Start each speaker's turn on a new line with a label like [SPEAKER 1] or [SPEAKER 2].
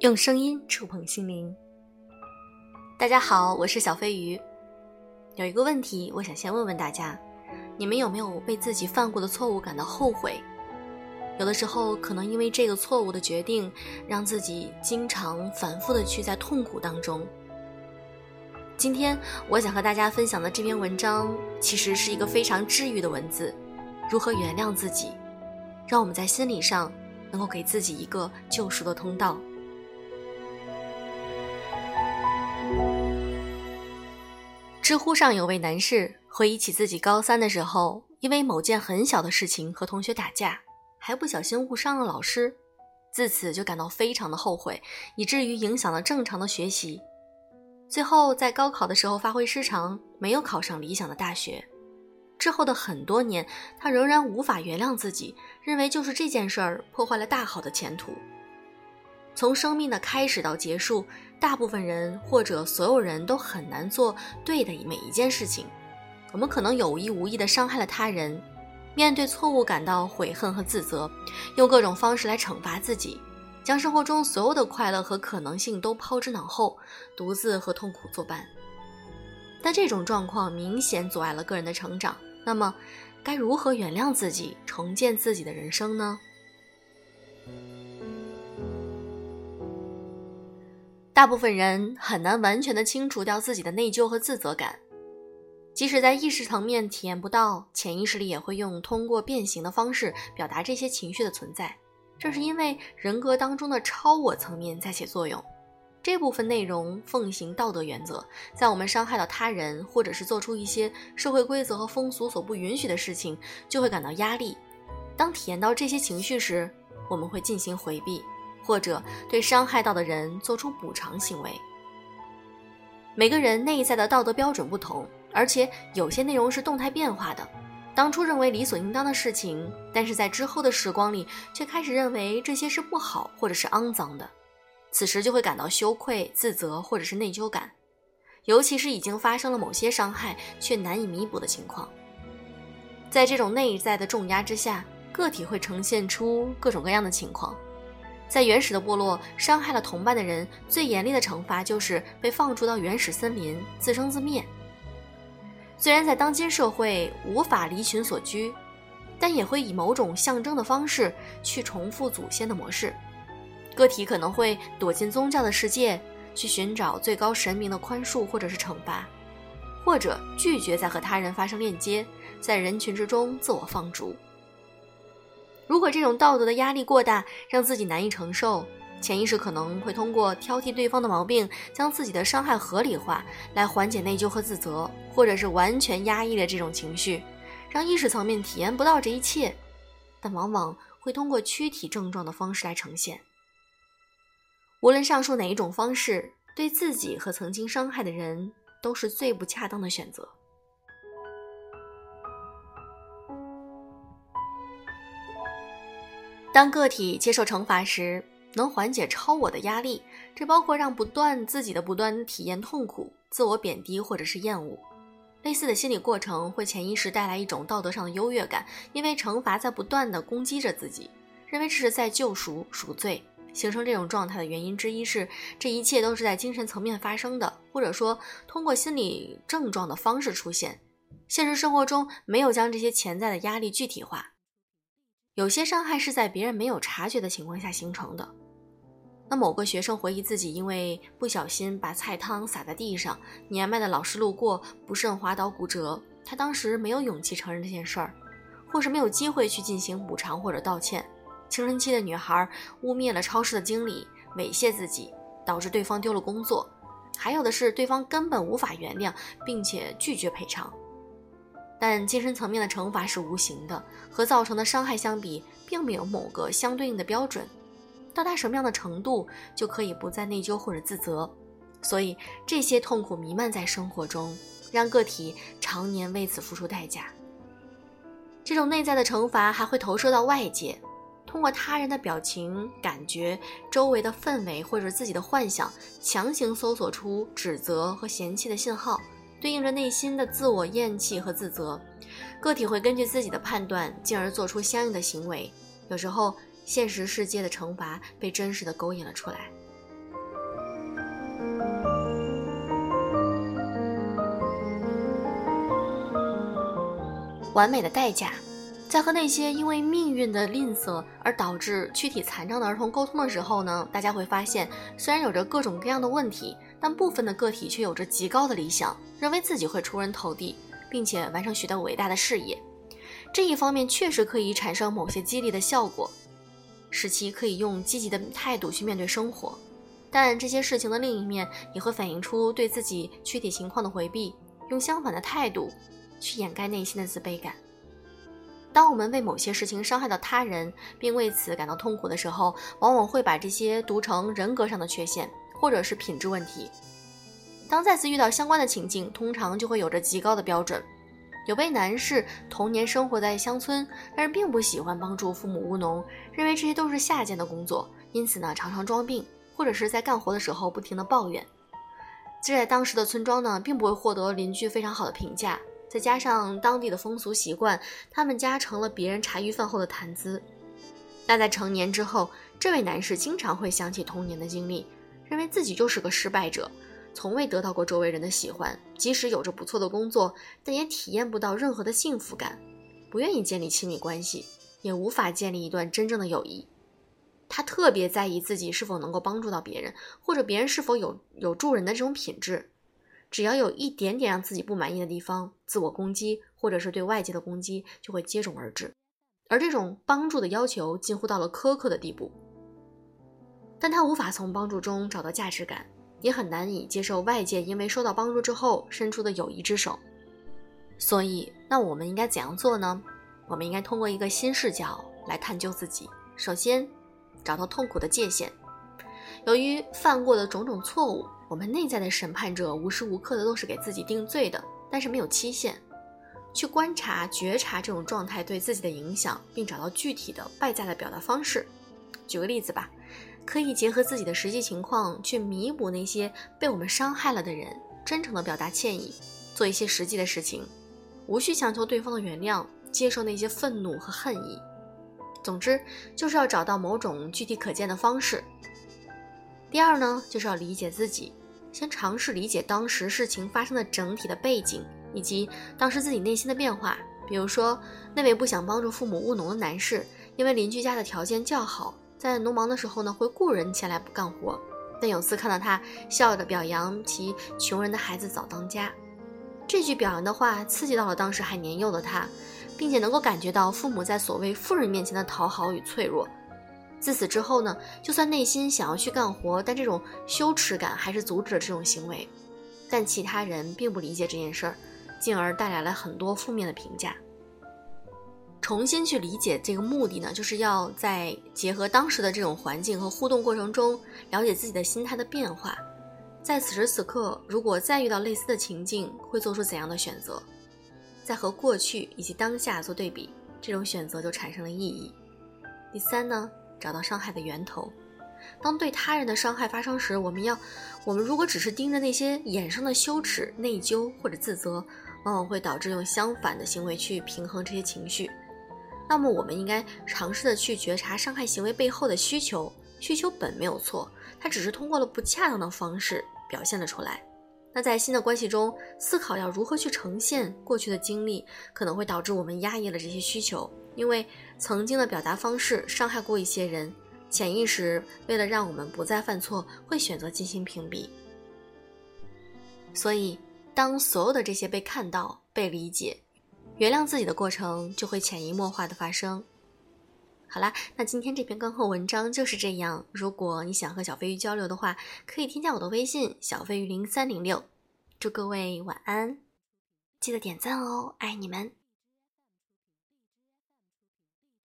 [SPEAKER 1] 用声音触碰心灵。大家好，我是小飞鱼。有一个问题，我想先问问大家：你们有没有为自己犯过的错误感到后悔？有的时候，可能因为这个错误的决定，让自己经常反复的去在痛苦当中。今天我想和大家分享的这篇文章，其实是一个非常治愈的文字。如何原谅自己？让我们在心理上能够给自己一个救赎的通道。知乎上有位男士回忆起自己高三的时候，因为某件很小的事情和同学打架，还不小心误伤了老师，自此就感到非常的后悔，以至于影响了正常的学习。最后在高考的时候发挥失常，没有考上理想的大学。之后的很多年，他仍然无法原谅自己，认为就是这件事儿破坏了大好的前途。从生命的开始到结束，大部分人或者所有人都很难做对的每一件事情。我们可能有意无意地伤害了他人，面对错误感到悔恨和自责，用各种方式来惩罚自己，将生活中所有的快乐和可能性都抛之脑后，独自和痛苦作伴。但这种状况明显阻碍了个人的成长。那么，该如何原谅自己，重建自己的人生呢？大部分人很难完全的清除掉自己的内疚和自责感，即使在意识层面体验不到，潜意识里也会用通过变形的方式表达这些情绪的存在。这是因为人格当中的超我层面在起作用，这部分内容奉行道德原则，在我们伤害到他人，或者是做出一些社会规则和风俗所不允许的事情，就会感到压力。当体验到这些情绪时，我们会进行回避。或者对伤害到的人做出补偿行为。每个人内在的道德标准不同，而且有些内容是动态变化的。当初认为理所应当的事情，但是在之后的时光里却开始认为这些是不好或者是肮脏的，此时就会感到羞愧、自责或者是内疚感。尤其是已经发生了某些伤害却难以弥补的情况，在这种内在的重压之下，个体会呈现出各种各样的情况。在原始的部落，伤害了同伴的人，最严厉的惩罚就是被放逐到原始森林，自生自灭。虽然在当今社会无法离群所居，但也会以某种象征的方式去重复祖先的模式。个体可能会躲进宗教的世界，去寻找最高神明的宽恕或者是惩罚，或者拒绝再和他人发生链接，在人群之中自我放逐。如果这种道德的压力过大，让自己难以承受，潜意识可能会通过挑剔对方的毛病，将自己的伤害合理化，来缓解内疚和自责，或者是完全压抑了这种情绪，让意识层面体验不到这一切，但往往会通过躯体症状的方式来呈现。无论上述哪一种方式，对自己和曾经伤害的人都是最不恰当的选择。当个体接受惩罚时，能缓解超我的压力，这包括让不断自己的不断体验痛苦、自我贬低或者是厌恶。类似的心理过程会潜意识带来一种道德上的优越感，因为惩罚在不断的攻击着自己，认为这是在救赎赎罪。形成这种状态的原因之一是，这一切都是在精神层面发生的，或者说通过心理症状的方式出现。现实生活中没有将这些潜在的压力具体化。有些伤害是在别人没有察觉的情况下形成的。那某个学生回忆自己因为不小心把菜汤洒在地上，年迈的老师路过不慎滑倒骨折，他当时没有勇气承认这件事儿，或是没有机会去进行补偿或者道歉。青春期的女孩污蔑了超市的经理，猥亵自己，导致对方丢了工作。还有的是对方根本无法原谅，并且拒绝赔偿。但精神层面的惩罚是无形的，和造成的伤害相比，并没有某个相对应的标准。到达什么样的程度，就可以不再内疚或者自责。所以这些痛苦弥漫在生活中，让个体常年为此付出代价。这种内在的惩罚还会投射到外界，通过他人的表情、感觉、周围的氛围或者自己的幻想，强行搜索出指责和嫌弃的信号。对应着内心的自我厌弃和自责个体会根据自己的判断进而做出相应的行为。有时候现实世界的惩罚被真实的勾引了出来。完美的代价在和那些因为命运的吝啬而导致躯体残障的儿童沟通的时候呢大家会发现虽然有着各种各样的问题但部分的个体却有着极高的理想，认为自己会出人头地，并且完成许多伟大的事业。这一方面确实可以产生某些激励的效果，使其可以用积极的态度去面对生活。但这些事情的另一面也会反映出对自己躯体情况的回避，用相反的态度去掩盖内心的自卑感。当我们为某些事情伤害到他人，并为此感到痛苦的时候，往往会把这些读成人格上的缺陷，或者是品质问题。当再次遇到相关的情境，通常就会有着极高的标准。有位男士童年生活在乡村，但是并不喜欢帮助父母务农，认为这些都是下贱的工作，因此呢，常常装病，或者是在干活的时候不停的抱怨。这在当时的村庄呢，并不会获得邻居非常好的评价。再加上当地的风俗习惯，他们家成了别人茶余饭后的谈资。那在成年之后，这位男士经常会想起童年的经历，认为自己就是个失败者，从未得到过周围人的喜欢。即使有着不错的工作，但也体验不到任何的幸福感，不愿意建立亲密关系，也无法建立一段真正的友谊。他特别在意自己是否能够帮助到别人，或者别人是否有有助人的这种品质。只要有一点点让自己不满意的地方，自我攻击或者是对外界的攻击就会接踵而至，而这种帮助的要求近乎到了苛刻的地步。但他无法从帮助中找到价值感，也很难以接受外界因为受到帮助之后伸出的友谊之手。所以，那我们应该怎样做呢？我们应该通过一个新视角来探究自己。首先，找到痛苦的界限。由于犯过的种种错误。我们内在的审判者无时无刻的都是给自己定罪的，但是没有期限。去观察、觉察这种状态对自己的影响，并找到具体的外在的表达方式。举个例子吧，可以结合自己的实际情况去弥补那些被我们伤害了的人，真诚的表达歉意，做一些实际的事情，无需强求对方的原谅，接受那些愤怒和恨意。总之，就是要找到某种具体可见的方式。第二呢，就是要理解自己，先尝试理解当时事情发生的整体的背景，以及当时自己内心的变化。比如说，那位不想帮助父母务农的男士，因为邻居家的条件较好，在农忙的时候呢，会雇人前来干活。但有次看到他笑着表扬其穷人的孩子早当家，这句表扬的话刺激到了当时还年幼的他，并且能够感觉到父母在所谓富人面前的讨好与脆弱。自此之后呢，就算内心想要去干活，但这种羞耻感还是阻止了这种行为。但其他人并不理解这件事儿，进而带来了很多负面的评价。重新去理解这个目的呢，就是要在结合当时的这种环境和互动过程中，了解自己的心态的变化。在此时此刻，如果再遇到类似的情境，会做出怎样的选择？在和过去以及当下做对比，这种选择就产生了意义。第三呢？找到伤害的源头。当对他人的伤害发生时，我们要，我们如果只是盯着那些衍生的羞耻、内疚或者自责，往往会导致用相反的行为去平衡这些情绪。那么，我们应该尝试的去觉察伤害行为背后的需求。需求本没有错，它只是通过了不恰当的方式表现了出来。那在新的关系中，思考要如何去呈现过去的经历，可能会导致我们压抑了这些需求。因为曾经的表达方式伤害过一些人，潜意识为了让我们不再犯错，会选择进行屏蔽。所以，当所有的这些被看到、被理解、原谅自己的过程，就会潜移默化的发生。好啦，那今天这篇干货文章就是这样。如果你想和小飞鱼交流的话，可以添加我的微信小飞鱼零三零六。祝各位晚安，记得点赞哦，爱你们。